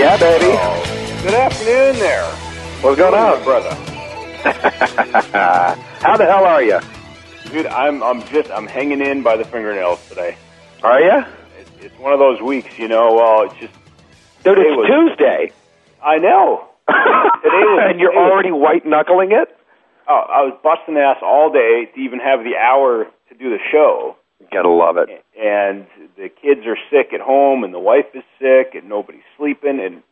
Yeah, baby. Oh. Good afternoon there. What's going on? brother? How the hell are you? Dude, I'm I'm just I'm hanging in by the fingernails today. Are you? It's, it's one of those weeks, you know. Well, it's just Dude, it's was- Tuesday. I know. Today was- and you're already white knuckling it? Oh, I was busting ass all day to even have the hour to do the show, Gotta love it. and the kids are sick at home, and the wife is sick, and nobody's sleeping, and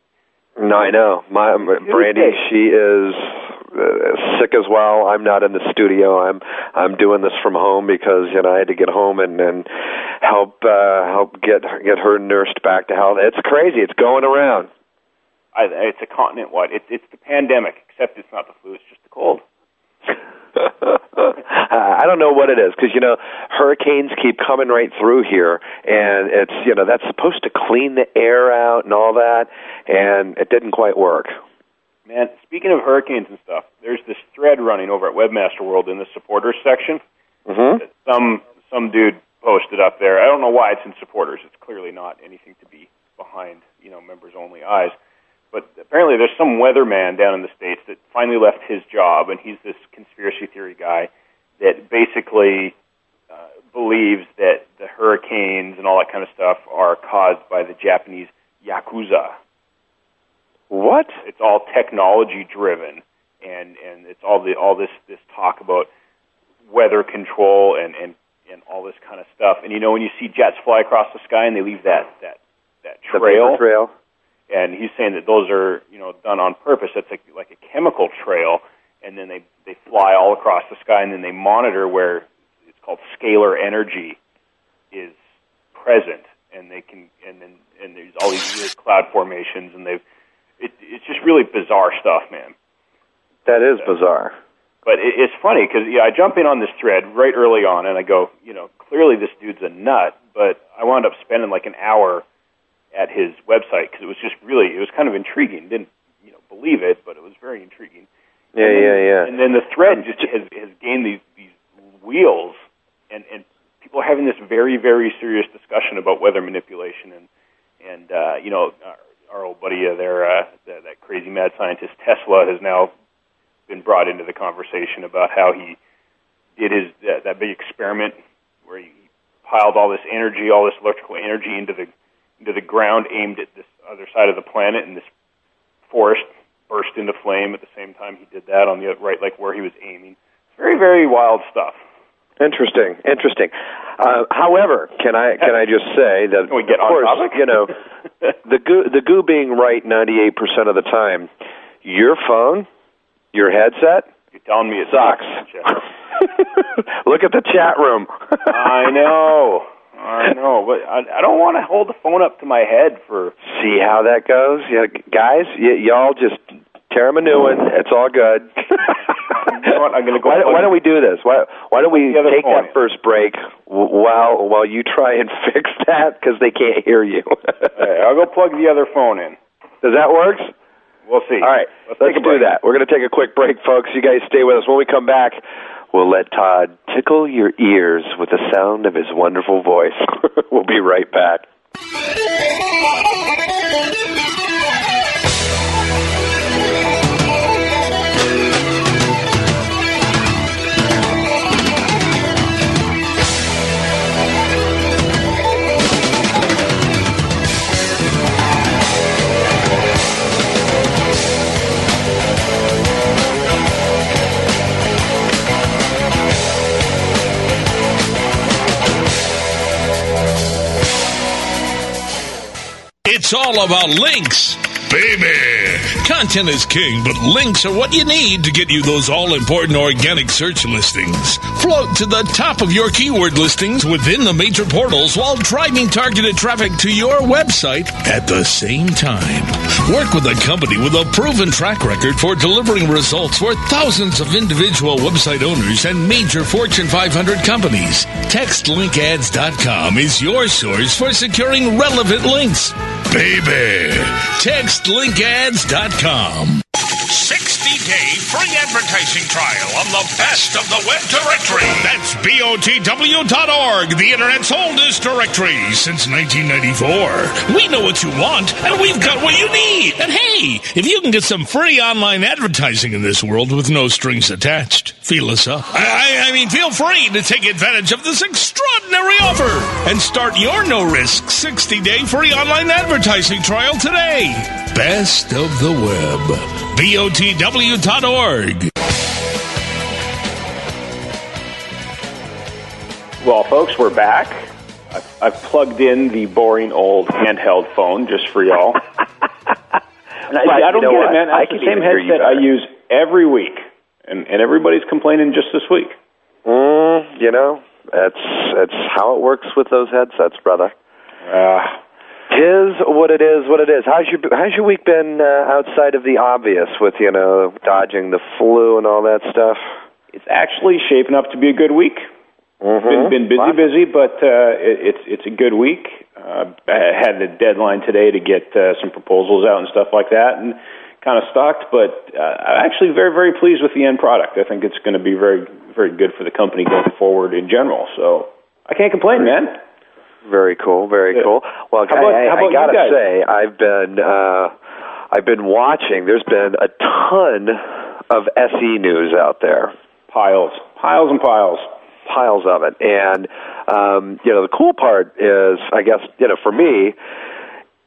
No, I know. My Brandy, she is uh, sick as well. I'm not in the studio. I'm I'm doing this from home because you know I had to get home and and help uh, help get get her nursed back to health. It's crazy. It's going around. I, it's a continent-wide. It's it's the pandemic, except it's not the flu; it's just the cold. I don't know what it is because you know hurricanes keep coming right through here, and it's you know that's supposed to clean the air out and all that, and it didn't quite work. Man, speaking of hurricanes and stuff, there's this thread running over at Webmaster World in the supporters section. Mm-hmm. that some some dude posted up there. I don't know why it's in supporters. It's clearly not anything to be behind, you know, members only eyes. But apparently there's some weatherman down in the states that finally left his job, and he's this conspiracy theory guy that basically uh, believes that the hurricanes and all that kind of stuff are caused by the Japanese yakuza. What? It's all technology driven, and and it's all the all this this talk about weather control and and and all this kind of stuff. And you know when you see jets fly across the sky and they leave that that that trail, paper trail. And he's saying that those are you know done on purpose. That's like like a chemical trail, and then they they fly all across the sky, and then they monitor where it's called scalar energy is present, and they can and then and there's all these weird cloud formations, and they've it, it's just really bizarre stuff, man. That is bizarre. But it, it's funny because yeah, I jump in on this thread right early on, and I go, you know, clearly this dude's a nut. But I wound up spending like an hour at his website because it was just really, it was kind of intriguing. Didn't you know believe it, but it was very intriguing. Yeah, and then, yeah, yeah. And then the thread just has has gained these these wheels, and and people are having this very very serious discussion about weather manipulation, and and uh, you know our, our old buddy uh, there, uh, that, that crazy mad scientist Tesla has now been brought into the conversation about how he did his that, that big experiment where he piled all this energy, all this electrical energy into the into the ground, aimed at this other side of the planet, and this forest burst into flame at the same time he did that on the right, like where he was aiming. Very very wild stuff. Interesting, interesting. Uh, however, can I can I just say that Can we get of on course topic? you know the goo the goo being right ninety eight percent of the time, your phone, your headset You're telling me it sucks. Look at the chat room. I know. I know, but I, I don't want to hold the phone up to my head for. See how that goes, yeah, guys. Y- y'all just tear 'em a new one. It's all good. You know I'm gonna go why, why don't we do this? Why why don't we take phone that first break while while you try and fix that because they can't hear you. Hey, I'll go plug the other phone in. Does that work? We'll see. All right, let's, let's, do break. that. We're going to take a quick break, folks. You guys stay with us. When we come back, we'll let Todd tickle your ears with the sound of his wonderful voice. we'll be right back. It's all about links. baby. Content is king, but links are what you need to get you those all important organic search listings. Float to the top of your keyword listings within the major portals while driving targeted traffic to your website at the same time. Work with a company with a proven track record for delivering results for thousands of individual website owners and major Fortune 500 companies. TextLinkAds.com is your source for securing relevant links. Baby, TextLinkAds.com. 60 advertising trial on the best of the web directory. That's BOTW.org, the internet's oldest directory since 1994. We know what you want, and we've got what you need. And hey, if you can get some free online advertising in this world with no strings attached, feel us up. I, I mean, feel free to take advantage of this extraordinary offer and start your no risk 60 day free online advertising trial today. Best of the web. BOTW.org. Well, folks, we're back. I've, I've plugged in the boring old handheld phone just for y'all. and I, I don't know get what? it, man. I That's the can same even hear you headset I use every week, and, and everybody's complaining just this week. Mm, you know, that's that's how it works with those headsets, brother. Uh, Tis what it is, what it is. How's your How's your week been uh, outside of the obvious with you know dodging the flu and all that stuff? it's actually shaping up to be a good week. Mm-hmm. Been, been busy, busy, but uh, it, it's it's a good week. Uh, I had a deadline today to get uh, some proposals out and stuff like that, and kind of stocked. But uh, I'm actually very very pleased with the end product. I think it's going to be very very good for the company going forward in general. So I can't complain, man. Very cool, very Yeah. cool. Well, How about- I, I, I gotta say, I've been uh, I've been watching. There's been a ton of SE news out there. Piles, piles and piles. piles of it. And um, you know, the cool part is, I guess, you know, for me,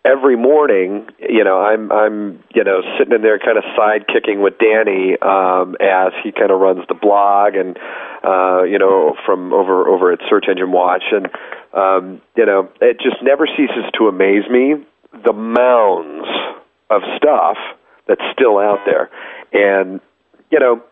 every morning, you know, I'm I'm you know sitting in there kind of side kicking with Danny um, as he kind of runs the blog and uh, you know from over over at Search Engine Watch, and um, you know, it just never ceases to amaze me the mounds of stuff that's still out there, and you know,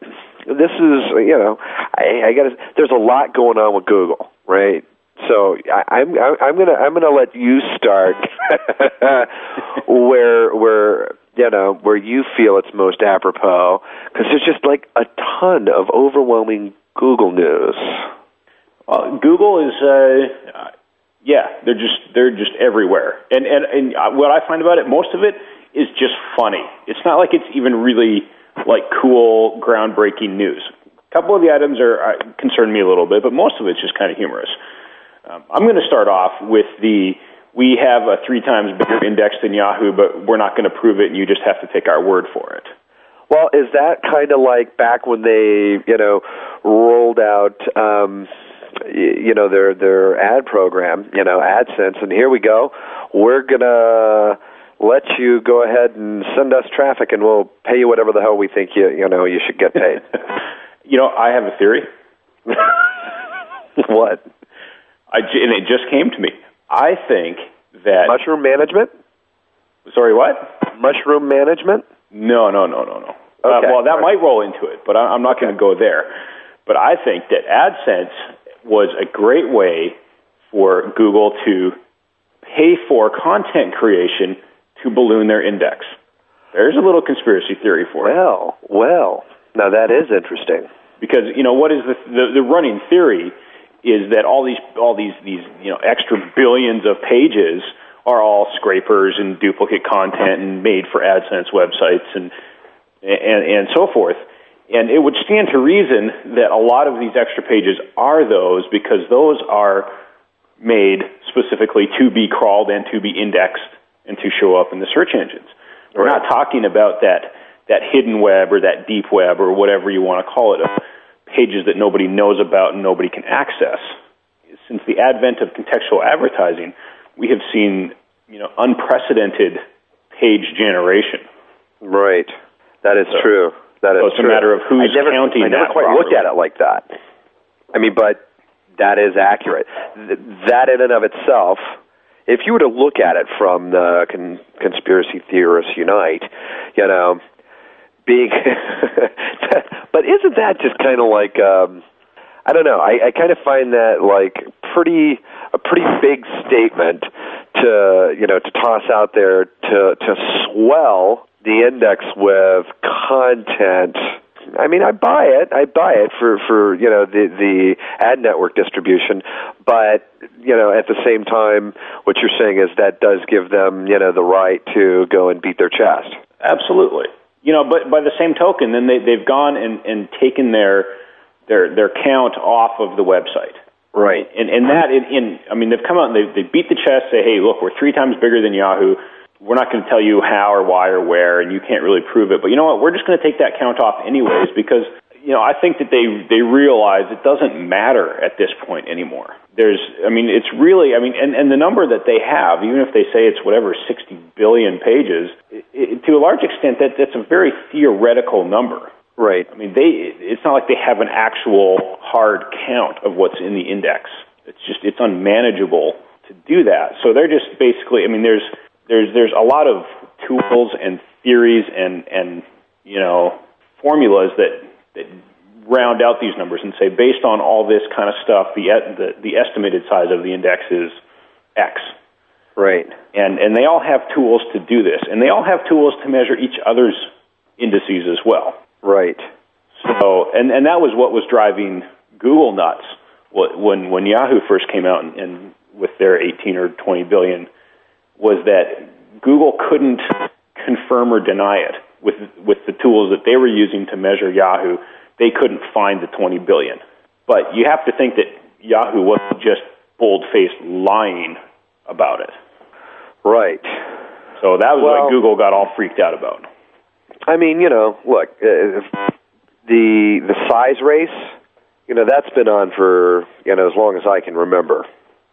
this is you know, I, I got. There's a lot going on with Google, right? So I, I'm I'm gonna I'm gonna let you start where where you know where you feel it's most apropos because there's just like a ton of overwhelming Google news. Uh, Google is, uh, yeah, they're just they're just everywhere. And and and uh, what I find about it, most of it is just funny. It's not like it's even really like cool, groundbreaking news. A couple of the items are uh, concern me a little bit, but most of it's just kind of humorous. Um, I'm going to start off with the we have a three times bigger index than Yahoo, but we're not going to prove it, and you just have to take our word for it. Well, is that kind of like back when they, you know, rolled out, um, you know, their their ad program, you know, AdSense, and here we go. We're gonna let you go ahead and send us traffic, and we'll pay you whatever the hell we think you, you know, you should get paid. You know, I have a theory. what? I, and it just came to me. I think that Mushroom management? Sorry, what? Mushroom management? No, no, no, no, no. Uh, well, that right. might roll into it, but I, I'm not going to go there. But I think that AdSense was a great way for Google to pay for content creation to balloon their index. There's a little conspiracy theory for it. Well, well. Now that is interesting. because you know what is the, the the running theory is that all these all these these you know extra billions of pages are all scrapers and duplicate content and made for AdSense websites and and and so forth. And it would stand to reason that a lot of these extra pages are those because those are made specifically to be crawled and to be indexed and to show up in the search engines. We're not talking about that that hidden web or that deep web or whatever you want to call it, pages that nobody knows about and nobody can access. Since the advent of contextual advertising, we have seen you know unprecedented page generation. Right. That is So- true. That is so it's a matter of who's I never, counting I never that quite looked at it like that. I mean, but that is accurate. Th- That in and of itself if you were to look at it from the con- conspiracy theorists unite, you know, being, but isn't that just kind of like, um, I don't know. I, I kind of find that like pretty a pretty big statement to you know to toss out there to to swell the index with content I mean, I buy it. I buy it for for you know the the ad network distribution, but you know at the same time, what you're saying is that does give them you know the right to go and beat their chest. Absolutely. You know, but by the same token, then they they've gone and and taken their their their count off of the website. Right. And and that in, in I mean they've come out and they they beat the chest, say, hey, look, we're three times bigger than Yahoo we're not going to tell you how or why or where, and you can't really prove it. But you know what? We're just going to take that count off anyways because you know I think that they they realize it doesn't matter at this point anymore. There's, I mean, it's really, I mean, and and the number that they have, even if they say it's whatever 60 billion pages, it, it, to a large extent, that that's a very theoretical number. Right. I mean, they it's not like they have an actual hard count of what's in the index. It's just it's unmanageable to do that. So they're just basically, I mean, there's there's there's a lot of tools and theories and and you know formulas that that round out these numbers and say based on all this kind of stuff the the, the estimated size of the index is X. Right. And and they all have tools to do this, and they all have tools to measure each other's indices as well. Right. So and and that was what was driving Google nuts when when Yahoo first came out and, and with their 18 or 20 billion was that Google couldn't confirm or deny it with with the tools that they were using to measure Yahoo. They couldn't find the 20 billion. But you have to think that Yahoo wasn't just bold-faced lying about it. Right. So that was well, what Google got all freaked out about. I mean, you know, look, uh, the the size race, you know, that's been on for you know as long as I can remember.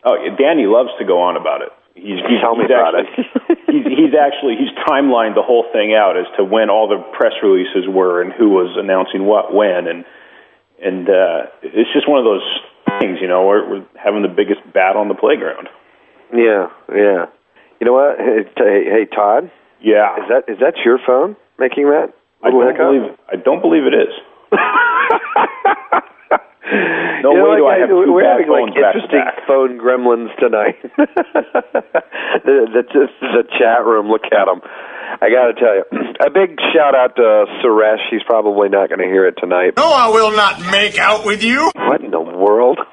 Oh, Danny loves to go on about it. He's, he's, Tell me he's about actually, it. he's, he's actually he's timelined the whole thing out as to when all the press releases were and who was announcing what when and and uh, it's just one of those things, you know, we're, we're having the biggest battle on the playground. Yeah, yeah. You know what? Hey, hey, Todd. Yeah. Is that is that your phone making that? I don't believe I don't believe it is. No you know, way do I have two We're having like phones back interesting back. phone gremlins tonight. the, the, the, the chat room, look at them. I got to tell you, a big shout out to Suresh. He's probably not going to hear it tonight. No, I will not make out with you. What in the world?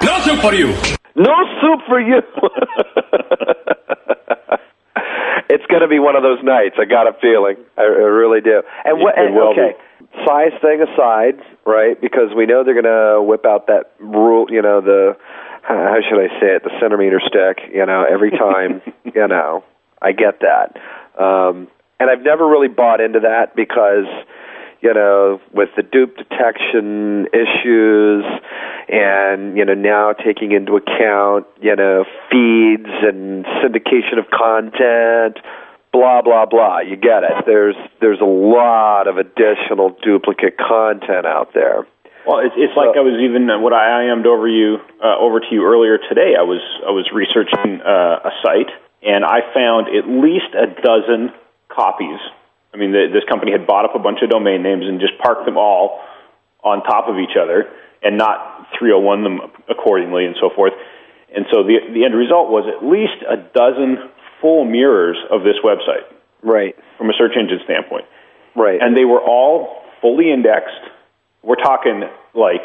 No soup for you. No soup for you. it's going to be one of those nights. I got a feeling. I, I really do. And what? It And, will okay, size thing aside, right? Because we know they're going to whip out that rule. You know the how should I say it? The centimeter stick. You know every time. you know I get that. Um, and I've never really bought into that because you know, with the dupe detection issues and, you know, now taking into account, you know, feeds and syndication of content, blah blah blah. You get it. There's there's a lot of additional duplicate content out there. Well, it's, it's like I was even uh, what I IM'd over you uh, over to you earlier today. I was I was researching uh, a site and I found at least a dozen copies. I mean, the, this company had bought up a bunch of domain names and just parked them all on top of each other and not 301 them accordingly and so forth. And so the the end result was at least a dozen full mirrors of this website Right. from a search engine standpoint. Right. And they were all fully indexed. We're talking like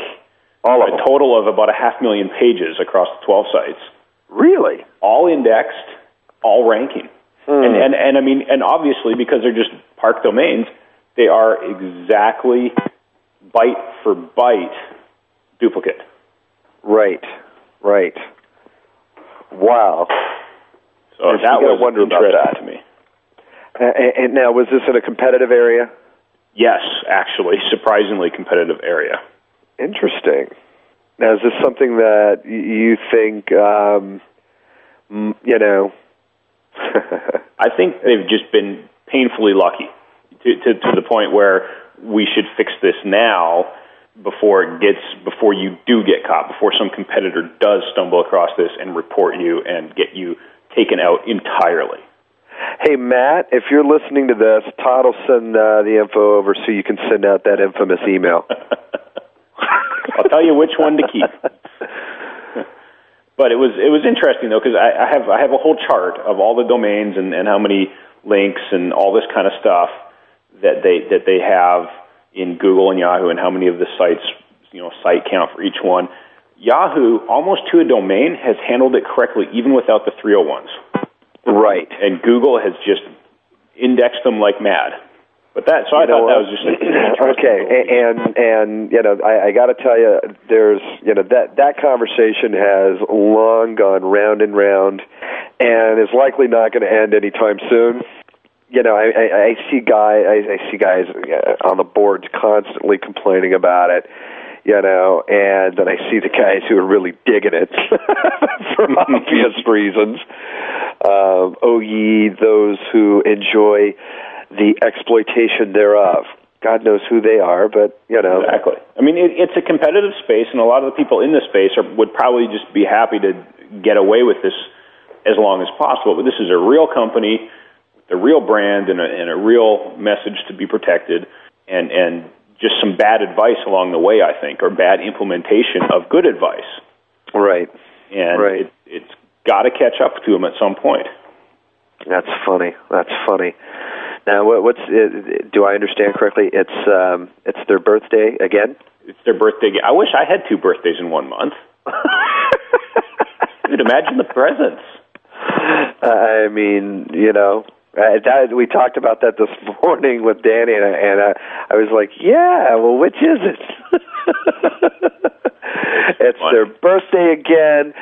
all a them. total of about a half million pages across the 12 sites, Really? all indexed, all ranking. Hmm. And, and, and I mean, and obviously because they're just park domains, they are exactly byte for byte duplicate. Right. Right. Wow. So Yes, that you gotta was wonder about that. to me. And, and now, was this in a competitive area? Yes, actually, surprisingly competitive area. Interesting. Now, is this something that you think, um, you know? I think they've just been painfully lucky to, to, to the point where we should fix this now before it gets before you do get caught before some competitor does stumble across this and report you and get you taken out entirely. Hey Matt, if you're listening to this, Todd will send uh, the info over so you can send out that infamous email. I'll tell you which one to keep. but it was it was interesting though because I, I have I have a whole chart of all the domains and, and how many links and all this kind of stuff that they that they have in Google and Yahoo and how many of the sites you know site count for each one. Yahoo, almost to a domain, has handled it correctly even without the 301s. Right. And Google has just indexed them like mad. But that, so I know thought that was just okay, and and you know, I, I got to tell you, there's you know that that conversation has long gone round and round, and is likely not going to end anytime soon. You know, I, I, I see guy, I, I see guys uh, on the boards constantly complaining about it. You know, and then I see the guys who are really digging it for obvious reasons. Um, oh, ye those who enjoy the exploitation thereof. God knows who they are, but you know, Exactly. I mean, it, it's a competitive space, and a lot of the people in this space are, would probably just be happy to get away with this as long as possible. But this is a real company, with a real brand, and a, and a real message to be protected, and and just some bad advice along the way, I think, or bad implementation of good advice, right? and Right. it, it's got to catch up to them at some point. That's funny. That's funny. Now, what, what's it, do I understand correctly? It's um, it's their birthday again. It's their birthday. Again. I wish I had two birthdays in one month. Dude, imagine the presents. I mean, you know, uh, that we talked about that this morning with Danny, and I, and I, I was like, yeah, well, which is it? it's their birthday again.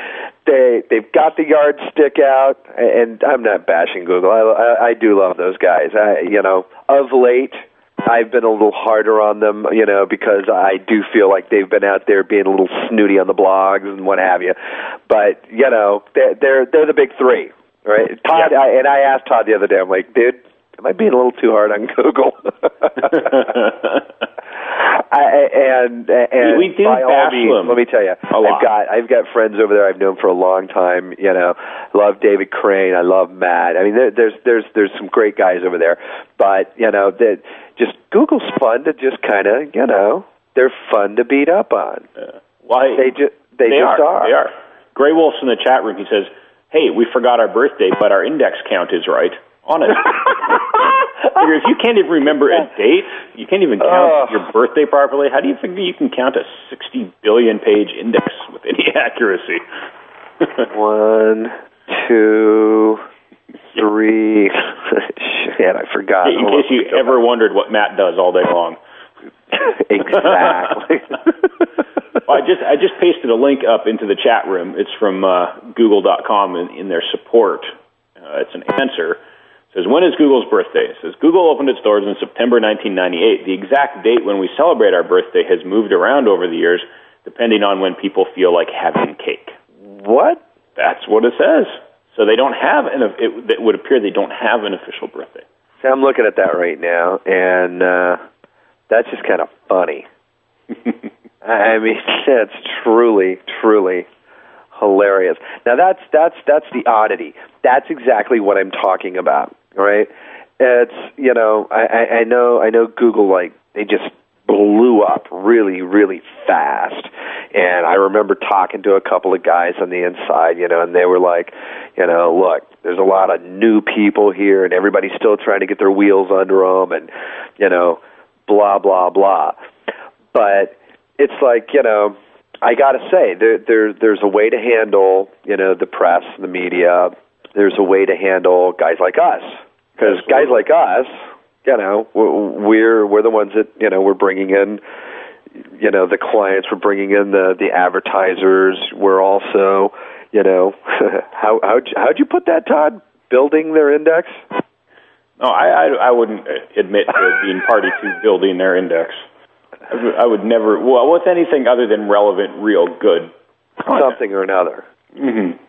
They they've got the yardstick out, and I'm not bashing Google. I, I, I do love those guys. I, you know, of late. I've been a little harder on them, you know, because I do feel like they've been out there being a little snooty on the blogs and what have you. But you know, they're they're, they're the big three, right? Todd. I, and I asked Todd the other day. I'm like, dude, am I being a little too hard on Google? I, and and We- do by all means, them let me tell you. I've got I've got friends over there I've known for a long time. You know, love David Krane. I love Matt. I mean, there, there's there's there's some great guys over there. But you know, that just Google's fun to just kind of you know they're fun to beat up on. Why? They just they, They just are. They are. Gray Wolf's in the chat room. He says, "Hey, we forgot our birthday, but our index count is right on it." If you can't even remember a date, you can't even count Ugh. your birthday properly. How do you think you can count a sixty billion page index with any accuracy? One, two, three. Shit, I forgot. in case you ever wondered what Matt does all day long. exactly. Well, I just I just pasted a link up into the chat room. It's from uh, Google.com in, in their support. Uh, it's an answer. It says when is Google's birthday? It says Google opened its doors in September 1998. The exact date when we celebrate our birthday has moved around over the years, depending on when people feel like having cake. what? That's what it says. So they don't have an. It, it would appear they don't have an official birthday. See, I'm looking at that right now, and uh, that's just kind of funny. I mean, that's truly, truly hilarious. Now, that's that's that's the oddity. That's exactly what I'm talking about. right? it's you know, I, I, I know, I know. Google like they just blew up really, really fast. And I remember talking to a couple of guys on the inside, you know, and they were like, you know, look, there's a lot of new people here, and everybody's still trying to get their wheels under them, and you know, blah blah blah. But it's like, you know, I got to say there there there's a way to handle, you know, the press, the media. There's a way to handle guys like us because guys like us, you know, we're we're the ones that you know we're bringing in, you know, the clients. We're bringing in the the advertisers. We're also, you know, how how'd you, how'd you put that, Todd? Building their index. No, I, I, I wouldn't uh, admit to being party to building their index. I would, never. Well, with anything other than relevant, real good. content. something or another. Mhm.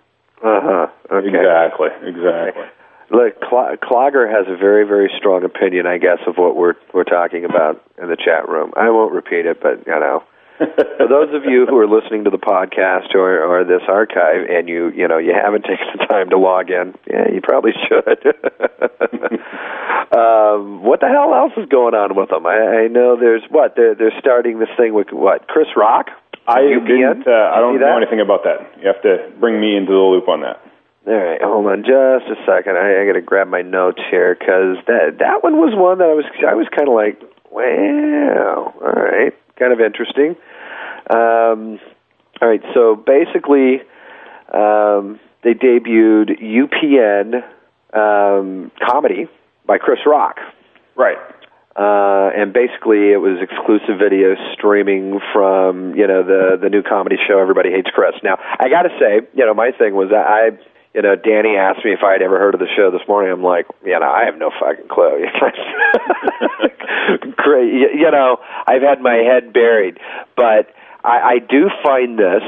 Uh huh. Okay. Exactly. Exactly. Look, Cl- Clogger has a very, very strong opinion, I guess, of what we're we're talking about in the chat room. I won't repeat it, but you know, For those of you who are listening to the podcast or, or this archive, and you you know you haven't taken the time to log in, yeah, you probably should. um, what the hell else is going on with them? I, I know there's what they're they're starting this thing with what Chris Rock. I didn't. Uh, I don't know anything about that. You have to bring me into the loop on that. All right, hold on just a second. I, I got to grab my notes here because that that one was one that I was I was kind of like, wow, all right, kind of interesting. Um, all right, so basically, um, they debuted UPN um, comedy by Chris Rock. Right. Uh, and basically, it was exclusive video streaming from you know the the new comedy show Everybody Hates Chris. Now, I got to say, you know, my thing was that I, you know, Danny asked me if I had ever heard of the show this morning. I'm like, you know, I have no fucking clue. Great, you, you know, I've had my head buried, but I, I do find this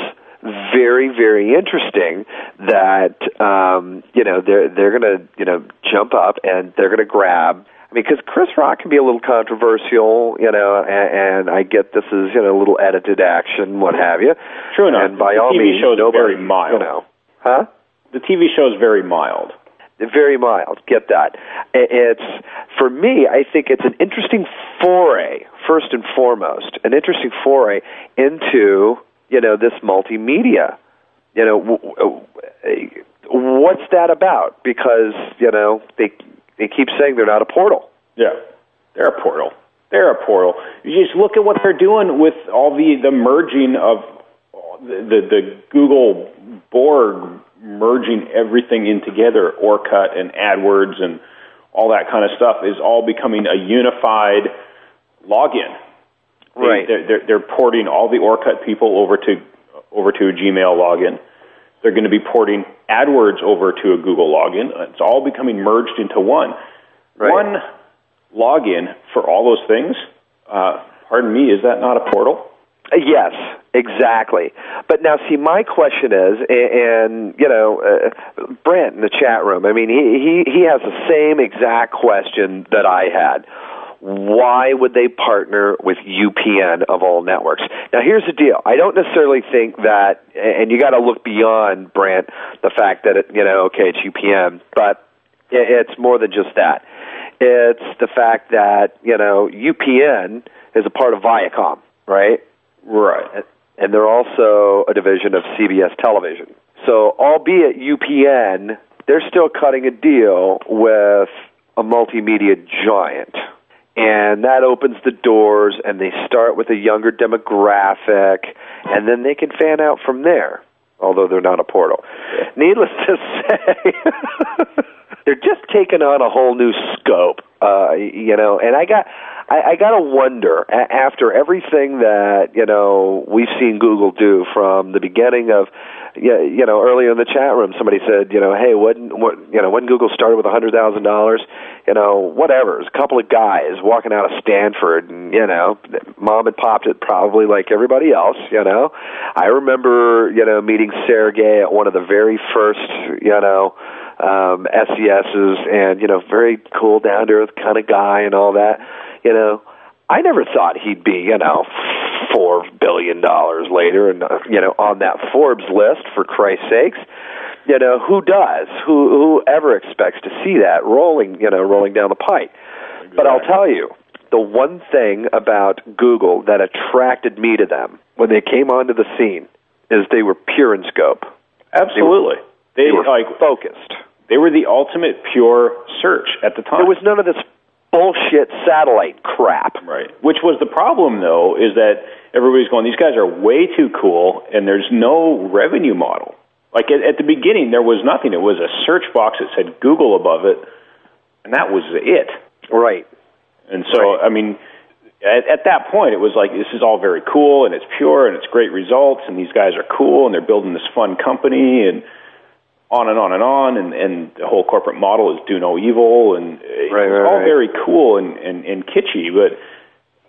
very very interesting that um you know they're they're going to you know jump up and they're going to grab I mean, because Chris Rock can be a little controversial, you know, and, and I get this is you know a little edited action, what have you. True enough. And by the all TV means, show is nobody, very mild. you know, huh? The TV show is very mild. Very mild. Get that. It's for me. I think it's an interesting foray, first and foremost, an interesting foray into you know this multimedia. You know, what's that about? Because you know they they keep saying they're not a portal. Yeah, they're a portal. They're a portal. You just look at what they're doing with all the the merging of the the, the Google Borg merging everything in together. Orkut and AdWords and all that kind of stuff is all becoming a unified login. They- Right. They're, they're, they're porting all the Orkut people over to over to a Gmail login. They're going to be porting AdWords over to a Google login. It's all becoming merged into one. Right. One login for all those things. Uh, pardon me, is that not a portal? Uh, Yes, exactly. But now, see, my question is, a- and you know, uh, Brent in the chat room. I mean, he he he has the same exact question that I had. Why would they partner with UPN of all networks? Now, here's the deal. I don't necessarily think that, and you got to look beyond Brent, the fact that it, you know, okay, it's UPN, but it's more than just that. It's the fact that you know UPN is a part of Viacom, right? Right. and they're also a division of CBS Television. So, albeit UPN, they're still cutting a deal with a multimedia giant. And that opens the doors, and they start with a younger demographic, and then they can fan out from there, although they're not a portal. Needless to say, they're just taking on a whole new scope, uh, you know. And I got, I, I got to wonder after everything that you know we've seen Google do from the beginning of, you know, earlier in the chat room, somebody said, you know, hey, when, what, you know, when Google started with a hundred thousand dollars, you know, whatever, it was a couple of guys walking out of Stanford, and you know, mom and popped it probably like everybody else, you know. I remember, you know, meeting Sergey at one of the very first, you know um, SESs and you know very cool down to earth kind of guy and all that. You know, I never thought he'd be you know four billion dollars later and uh, you know on that Forbes list for Christ's sakes. You know who does? Who who ever expects to see that rolling you know rolling down the pipe? But I'll tell you, the one thing about Google that attracted me to them when they came onto the scene is they were pure in scope. Absolutely. They, They were like focused. they were the ultimate pure search at the time. There was none of this bullshit satellite crap. Right. Which was the problem, though, is that everybody's going, these guys are way too cool, and there's no revenue model. Like at, at the beginning, there was nothing. It was a search box that said Google above it, and that was it. Right. And so, I mean, at, at that point, it was like this is all very cool, and it's pure, and it's great results, and these guys are cool, and they're building this fun company, and on and on and on, and, and the whole corporate model is do no evil, and it's Right, right, all right. very cool and, and, and kitschy, but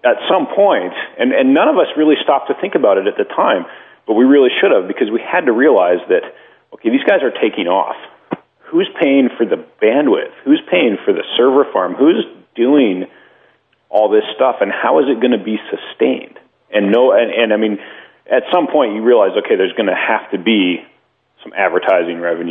at some point, and, and none of us really stopped to think about it at the time, but we really should have because we had to realize that, okay, these guys are taking off. Who's paying for the bandwidth? Who's paying for the server farm? Who's doing all this stuff, and how is it going to be sustained? and no, and, and I mean, at some point you realize, okay, there's going to have to be some advertising revenue